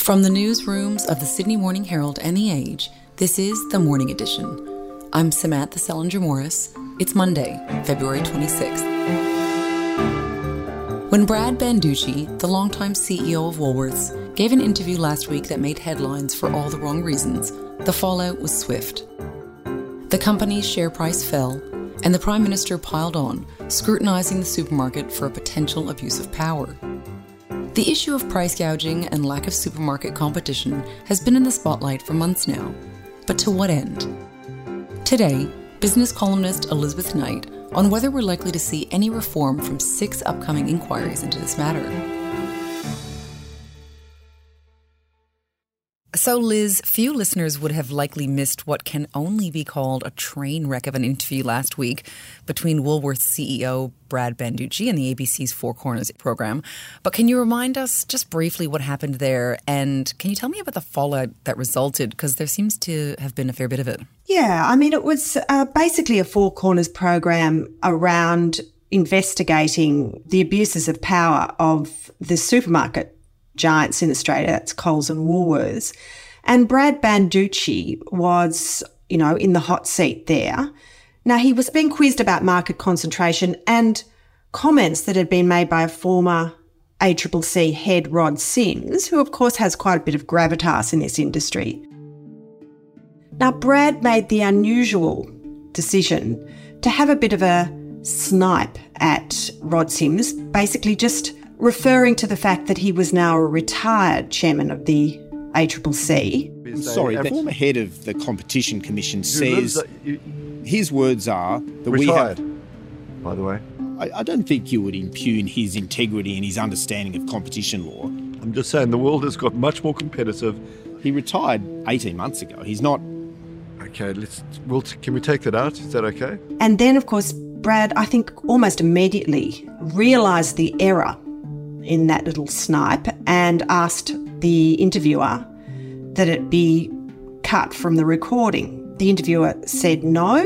From the newsrooms of the Sydney Morning Herald and The Age, this is the Morning Edition. I'm Samantha Selinger Morris. It's Monday, February 26th. When Brad Banducci, the longtime CEO of Woolworths, gave an interview last week that made headlines for all the wrong reasons, the fallout was swift. The company's share price fell, and the Prime Minister piled on, scrutinising the supermarket for a potential abuse of power. The issue of price gouging and lack of supermarket competition has been in the spotlight for months now. But to what end? Today, business columnist Elizabeth Knight on whether we're likely to see any reform from six upcoming inquiries into this matter. So, Liz, few listeners would have likely missed what can only be called a train wreck of an interview last week between Woolworths CEO Brad Banducci and the ABC's Four Corners program. But can you remind us just briefly what happened there? And can you tell me about the fallout that resulted? Because there seems to have been a fair bit of it. Yeah, I mean, it was uh, basically a Four Corners program around investigating the abuses of power of the supermarket giants in Australia. That's Coles and Woolworths. And Brad Banducci was, you know, in the hot seat there. Now, he was being quizzed about market concentration and comments that had been made by a former ACCC head, Rod Sims, who, of course, has quite a bit of gravitas in this industry. Now, Brad made the unusual decision to have a bit of a snipe at Rod Sims, basically just referring to the fact that he was now a retired chairman of the ACCC. I'm sorry, the former head of the Competition Commission says his words are that retired, we have. By the way, I, I don't think you would impugn his integrity and his understanding of competition law. I'm just saying the world has got much more competitive. He retired 18 months ago. He's not. Okay, let's. Well, can we take that out? Is that okay? And then, of course, Brad, I think almost immediately realised the error in that little snipe and asked the interviewer that it be cut from the recording. The interviewer said no,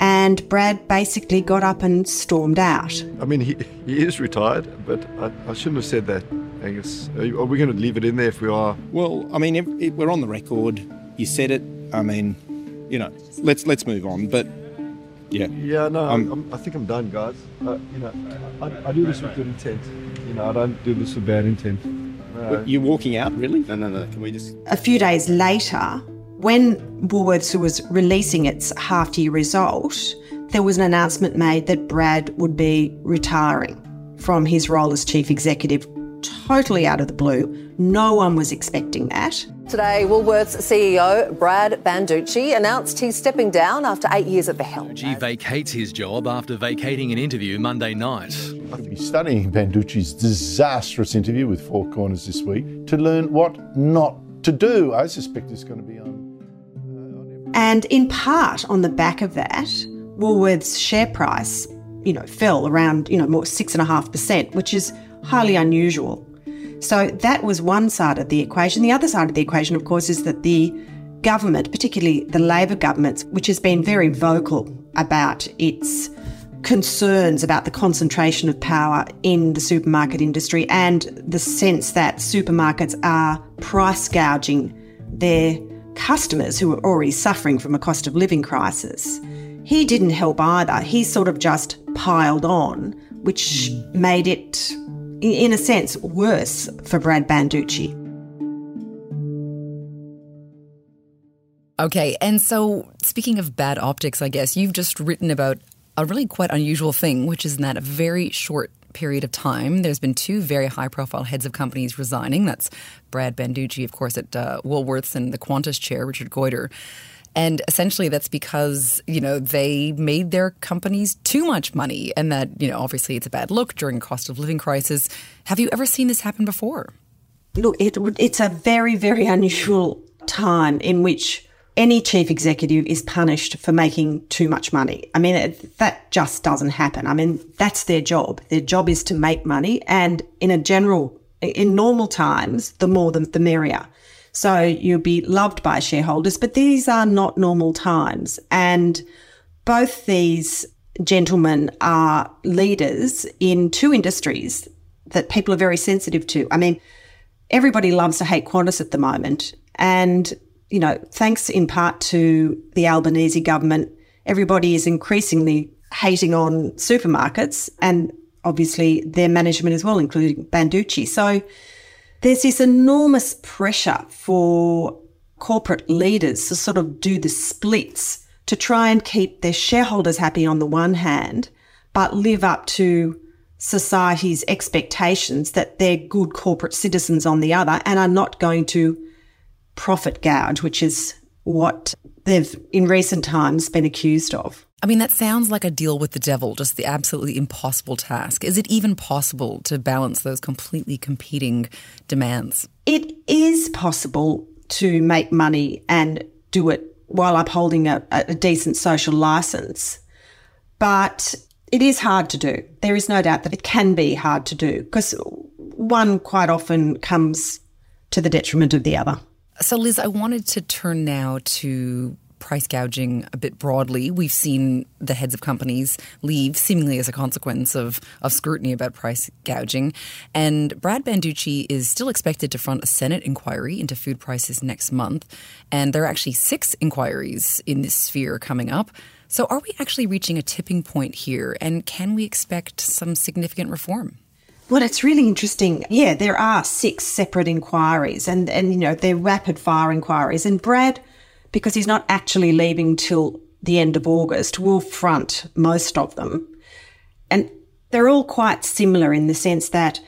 and Brad basically got up and stormed out. I mean, he, he is retired, but I, I shouldn't have said that, Angus. Are, are we going to leave it in there if we are? Well, I mean, if, if we're on the record. You said it. I mean, you know, let's let's move on. But yeah, yeah, no, I'm, I'm, i think I'm done, guys. Uh, you know, I, I do this with good intent. You know, I don't do this with bad intent. No. You're walking out, really? No, no, no. Can we just? A few days later, when Woolworths was releasing its half-year result, there was an announcement made that Brad would be retiring from his role as chief executive totally out of the blue. No one was expecting that. Today, Woolworths CEO Brad Banducci announced he's stepping down after eight years at the helm. He vacates his job after vacating an interview Monday night. I'll be studying Banducci's disastrous interview with Four Corners this week to learn what not to do. I suspect it's going to be on. Uh, and in part on the back of that, Woolworths' share price, you know, fell around, you know, more six and a half percent, which is highly unusual. So that was one side of the equation. The other side of the equation, of course, is that the government, particularly the Labor government, which has been very vocal about its concerns about the concentration of power in the supermarket industry and the sense that supermarkets are price gouging their customers who are already suffering from a cost of living crisis. He didn't help either. He sort of just piled on, which hmm. made it in a sense, worse for Brad Banducci. Okay, and so speaking of bad optics, I guess you've just written about a really quite unusual thing, which is in that a very short period of time, there's been two very high profile heads of companies resigning. That's Brad Banducci, of course, at uh, Woolworths, and the Qantas chair, Richard Goyder. And essentially, that's because, you know, they made their companies too much money and that, you know, obviously it's a bad look during a cost of living crisis. Have you ever seen this happen before? Look, it, it's a very, very unusual time in which any chief executive is punished for making too much money. I mean, that just doesn't happen. I mean, that's their job. Their job is to make money. And in a general, in normal times, the more the, the merrier. So you'll be loved by shareholders, but these are not normal times. And both these gentlemen are leaders in two industries that people are very sensitive to. I mean, everybody loves to hate Qantas at the moment. And, you know, thanks in part to the Albanese government, everybody is increasingly hating on supermarkets and obviously their management as well, including Banducci. So there's this enormous pressure for corporate leaders to sort of do the splits to try and keep their shareholders happy on the one hand, but live up to society's expectations that they're good corporate citizens on the other and are not going to profit gouge, which is what they've in recent times been accused of. I mean, that sounds like a deal with the devil, just the absolutely impossible task. Is it even possible to balance those completely competing demands? It is possible to make money and do it while upholding a, a decent social license. But it is hard to do. There is no doubt that it can be hard to do because one quite often comes to the detriment of the other. So, Liz, I wanted to turn now to price gouging a bit broadly. We've seen the heads of companies leave seemingly as a consequence of, of scrutiny about price gouging. And Brad Banducci is still expected to front a Senate inquiry into food prices next month. And there are actually six inquiries in this sphere coming up. So, are we actually reaching a tipping point here? And can we expect some significant reform? Well, it's really interesting. Yeah, there are six separate inquiries, and, and you know, they're rapid fire inquiries. And Brad, because he's not actually leaving till the end of August, will front most of them. And they're all quite similar in the sense that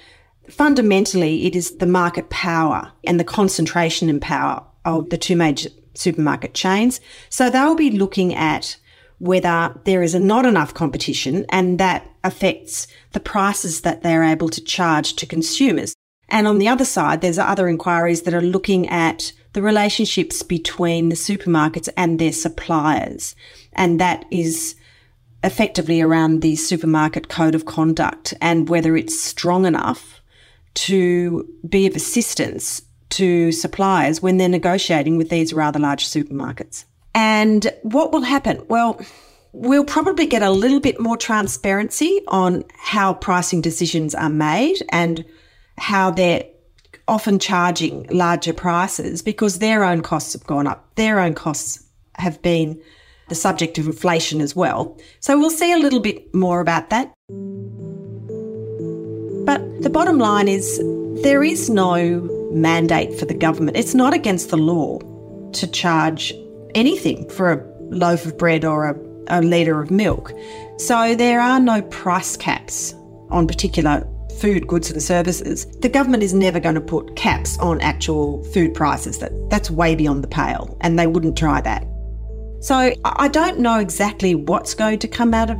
fundamentally it is the market power and the concentration in power of the two major supermarket chains. So they'll be looking at whether there is not enough competition and that affects the prices that they're able to charge to consumers. And on the other side, there's other inquiries that are looking at the relationships between the supermarkets and their suppliers. And that is effectively around the supermarket code of conduct and whether it's strong enough to be of assistance to suppliers when they're negotiating with these rather large supermarkets. And what will happen? Well, we'll probably get a little bit more transparency on how pricing decisions are made and how they're often charging larger prices because their own costs have gone up. Their own costs have been the subject of inflation as well. So we'll see a little bit more about that. But the bottom line is there is no mandate for the government. It's not against the law to charge anything for a loaf of bread or a, a litre of milk. So there are no price caps on particular food, goods and services. The government is never going to put caps on actual food prices. That, that's way beyond the pale, and they wouldn't try that. So I don't know exactly what's going to come out of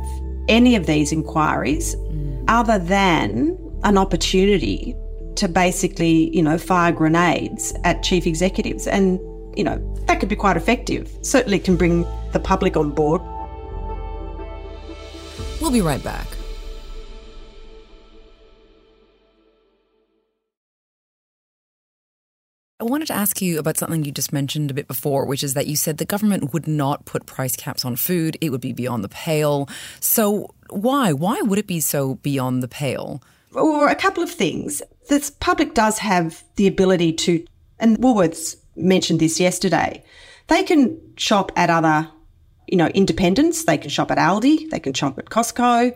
any of these inquiries mm. other than an opportunity to basically, you know, fire grenades at chief executives. And you know, that could be quite effective. Certainly can bring the public on board. We'll be right back. Wanted to ask you about something you just mentioned a bit before, which is that you said the government would not put price caps on food. It would be beyond the pale. So, why? Why would it be so beyond the pale? Or a couple of things. The public does have the ability to, and Woolworths mentioned this yesterday. They can shop at other, you know, independents. They can shop at Aldi. They can shop at Costco.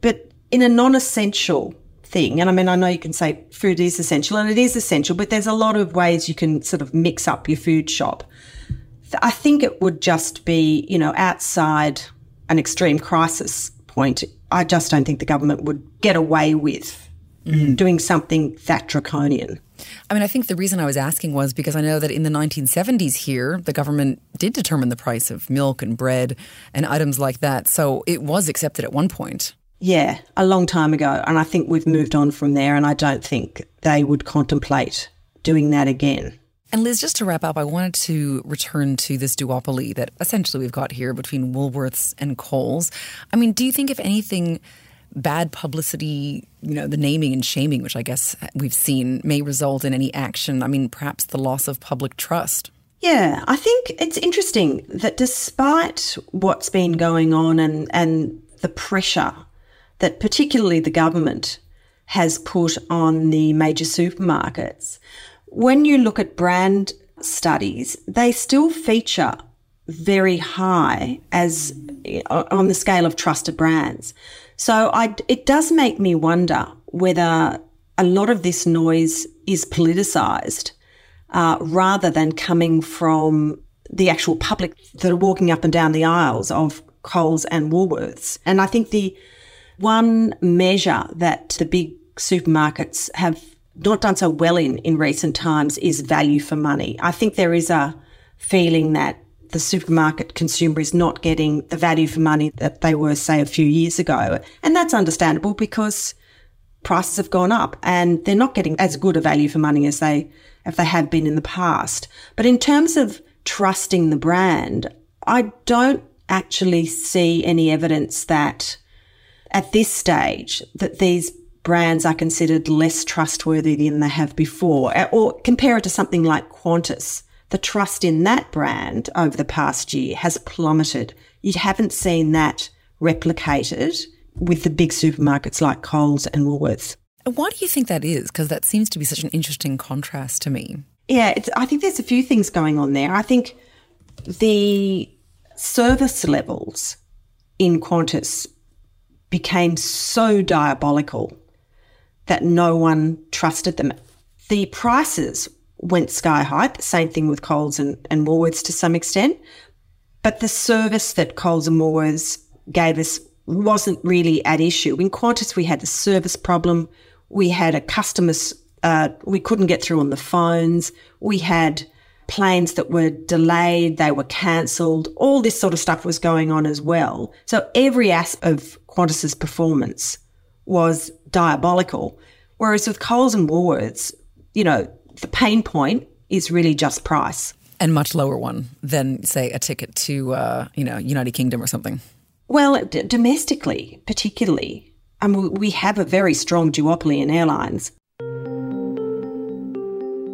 But in a non-essential thing, and I mean, I know you can say food is essential, and it is essential, but there's a lot of ways you can sort of mix up your food shop. I think it would just be, you know, outside an extreme crisis point. I just don't think the government would get away with mm. doing something that draconian. I mean, I think the reason I was asking was because I know that in the 1970s here, the government did determine the price of milk and bread and items like that. So it was accepted at one point. Yeah, a long time ago. And I think we've moved on from there. And I don't think they would contemplate doing that again. And Liz, just to wrap up, I wanted to return to this duopoly that essentially we've got here between Woolworths and Coles. I mean, do you think, if anything, bad publicity, you know, the naming and shaming, which I guess we've seen, may result in any action. I mean, perhaps the loss of public trust. Yeah, I think it's interesting that despite what's been going on and, and the pressure that particularly the government has put on the major supermarkets, when you look at brand studies, they still feature very high as on the scale of trusted brands. So I, it does make me wonder whether a lot of this noise is politicized uh, rather than coming from the actual public that are walking up and down the aisles of Coles and Woolworths. And I think the one measure that the big supermarkets have not done so well in in recent times is value for money. I think there is a feeling that the supermarket consumer is not getting the value for money that they were, say, a few years ago. And that's understandable because prices have gone up and they're not getting as good a value for money as they, if they have been in the past. But in terms of trusting the brand, I don't actually see any evidence that at this stage that these brands are considered less trustworthy than they have before. Eh, or compare it to something like Qantas. The trust in that brand over the past year has plummeted. You haven't seen that replicated with the big supermarkets like Coles and Woolworths. Why do you think that is? Because that seems to be such an interesting contrast to me. Yeah, I think there's a few things going on there. I think the service levels in Qantas became so diabolical that no one trusted them. The prices went sky high. The same thing with Coles and, and Woolworths to some extent. But the service that Coles and Woolworths gave us wasn't really at issue. In Qantas, we had a service problem. We had a customers, uh, we couldn't get through on the phones. We had planes that were delayed, they were cancelled. All this sort of stuff was going on as well. So every aspect of Qantas's performance was diabolical. Whereas with Coles and Woolworths, you know, the pain point is really just price. And much lower one than, say, a ticket to, uh, you know, United Kingdom or something. Well, d- domestically, particularly, I mean, we have a very strong duopoly in airlines.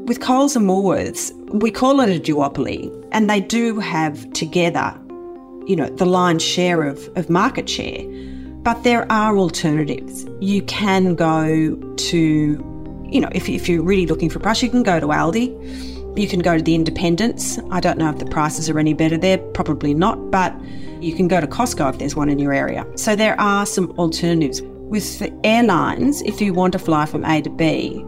With Coles and Woolworths, we call it a duopoly, and they do have together, you know, the lion's share of, of market share. But there are alternatives. You can go to, you know, if, if you're really looking for price, you can go to Aldi. You can go to the independents. I don't know if the prices are any better there, probably not, but you can go to Costco if there's one in your area. So there are some alternatives. With the airlines, if you want to fly from A to B,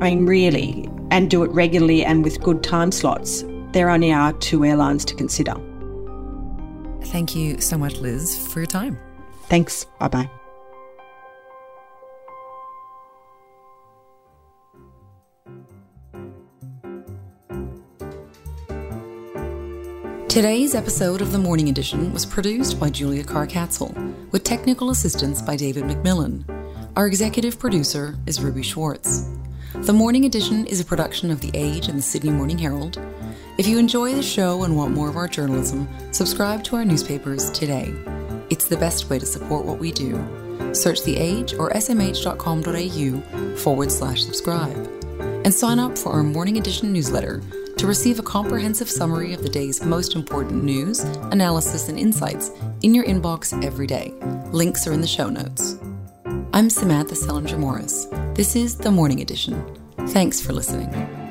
I mean, really, and do it regularly and with good time slots, there only are two airlines to consider. Thank you so much, Liz, for your time. Thanks. Bye bye. Today's episode of the Morning Edition was produced by Julia Carr-Catzel, with technical assistance by David McMillan. Our executive producer is Ruby Schwartz. The Morning Edition is a production of The Age and the Sydney Morning Herald. If you enjoy the show and want more of our journalism, subscribe to our newspapers today. It's the best way to support what we do. Search The Age or smh.com.au forward slash subscribe. And sign up for our Morning Edition newsletter to receive a comprehensive summary of the day's most important news, analysis, and insights in your inbox every day. Links are in the show notes. I'm Samantha Selinger Morris. This is The Morning Edition. Thanks for listening.